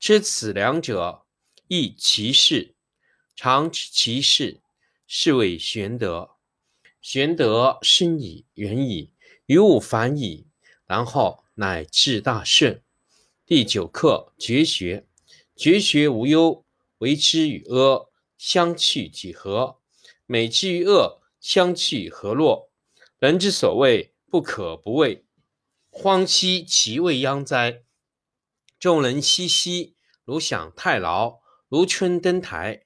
知此两者，亦其事。常知其事，是谓玄德。玄德深矣，远矣，于物反矣，然后乃至大顺。第九课绝学。绝学无忧，为之与阿相去几何？美之与恶相去何若？人之所谓不可不畏，荒兮其未央哉！众人熙熙，如享太牢；如春登台。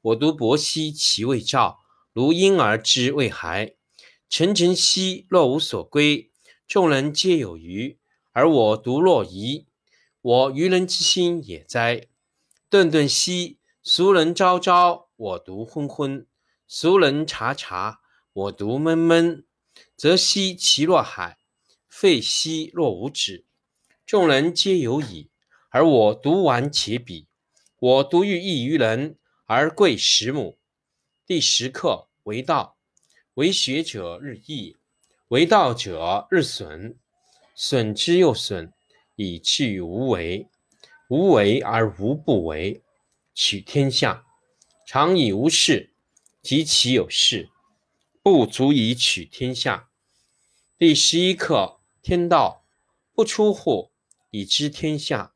我独泊兮其未兆，如婴儿之未孩。沉沉兮若无所归，众人皆有余，而我独若遗。我愚人之心也哉！顿顿兮俗人昭昭，我独昏昏；俗人察察，我独闷闷。则兮其若海，沸兮若无止。众人皆有矣。而我独顽且鄙，我独欲异于人，而贵十母。第十课为道，为学者日益，为道者日损，损之又损，以至于无为。无为而无不为，取天下常以无事，及其有事，不足以取天下。第十一课天道，不出户，以知天下。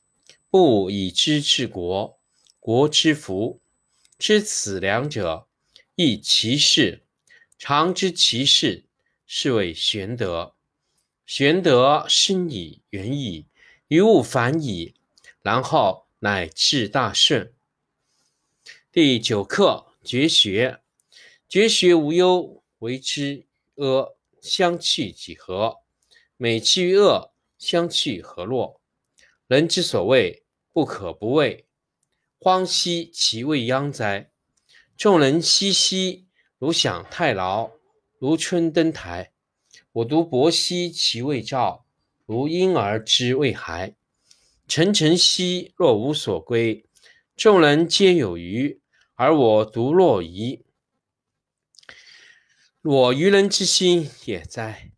不以知治国，国之福。知此两者，亦其事。常知其事，是谓玄德。玄德深矣，远矣，于物反矣，然后乃至大顺。第九课绝学。绝学无忧，为之阿相去几何？美其与恶，相去何若？人之所谓。不可不畏，荒兮其未央哉！众人熙熙，如享太牢；如春登台。我独泊兮其未兆，如婴儿之未孩。沉沉兮若无所归，众人皆有余，而我独若遗。我愚人之心也哉！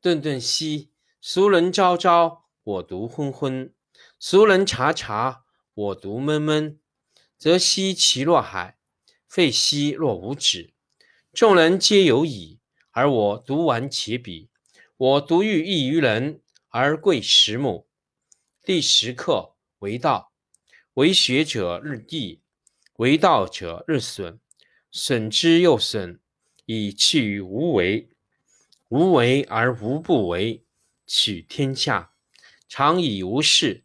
顿顿兮俗人昭昭，我独昏昏。俗人察察，我独闷闷。则奚其若海，废奚若无止。众人皆有矣，而我独顽且鄙。我独欲异于人，而贵十母。第十课为道，为学者日益，为道者日损，损之又损，以至于无为。无为而无不为，取天下常以无事。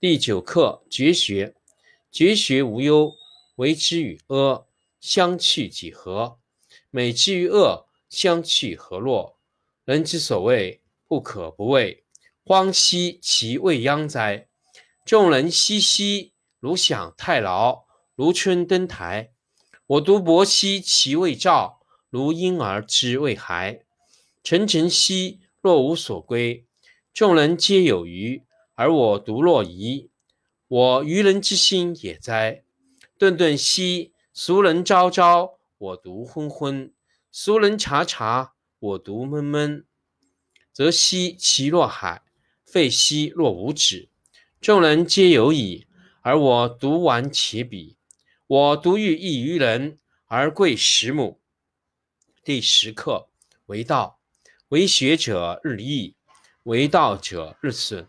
第九课：绝学。绝学无忧，为之与阿，相去几何？美之与恶，相去何若？人之所谓不可不畏，荒兮其未央哉！众人熙熙，如享太牢，如春登台。我独泊兮其未兆，如婴儿之未孩。沉沉兮若无所归，众人皆有余，而我独若遗。我愚人之心也哉！顿顿兮俗人昭昭，我独昏昏；俗人察察，我独闷闷。则兮其若海，废兮若无止。众人皆有矣，而我独顽其鄙。我独欲异于人，而贵十母。第十课为道，为学者日益，为道者日损，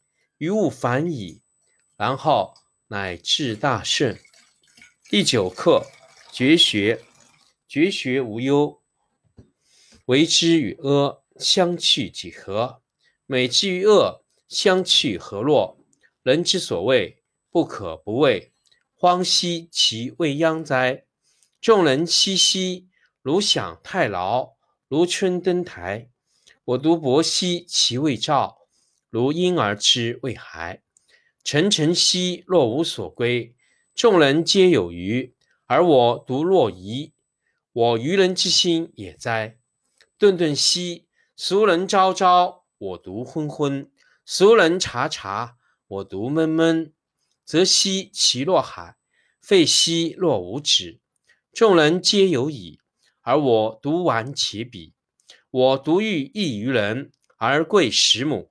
于物反矣，然后乃至大顺。第九课：绝学。绝学无忧，为之与阿，相去几何？美之与恶，相去何若？人之所谓不可不畏，荒兮其未央哉！众人熙熙，如享太牢，如春登台。我独泊兮其未兆，如婴儿之未孩。沉沉兮若无所归，众人皆有余，而我独若遗。我愚人之心也哉！顿顿兮俗人昭昭，我独昏昏；俗人察察，我独闷闷。则兮其若海，废兮若无止。众人皆有矣，而我独顽其鄙。我独欲异于人，而贵十母。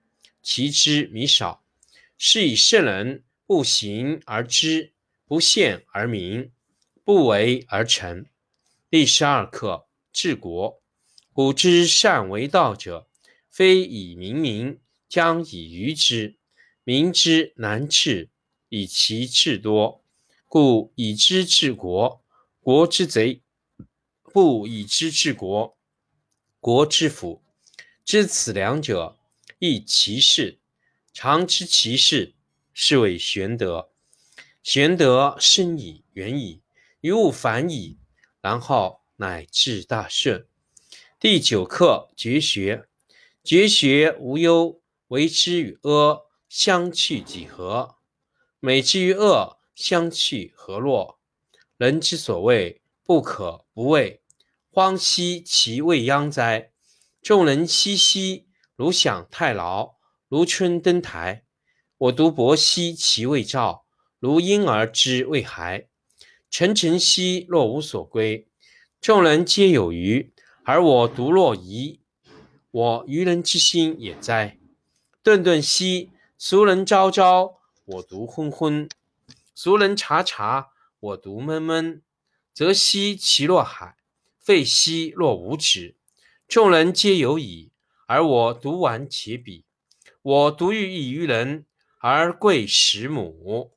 其知弥少。是以圣人不行而知，不见而明，不为而成。第十二课治国。古之善为道者，非以明民，将以愚之。民之难治，以其智多。故以知治国。国之贼，不以知治国，国之福。知此两者，亦其事。常知其事，是谓玄德。玄德深矣，远矣，于物反矣，然后乃至大顺。第九课：绝学。绝学无忧，为之与阿，相去几何？美之与恶，相去何若？人之所谓不可不畏，荒兮其未央哉！众人熙熙，如享太牢，如春登台。我独泊兮其未兆，如婴儿之未孩。沉沉兮若无所归。众人皆有余，而我独若遗。我愚人之心也哉！顿顿兮，俗人昭昭，我独昏昏；俗人察察，我独闷闷。则兮其若海，废兮若无止。众人皆有矣，而我独完且鄙。我独欲异于人，而贵十母。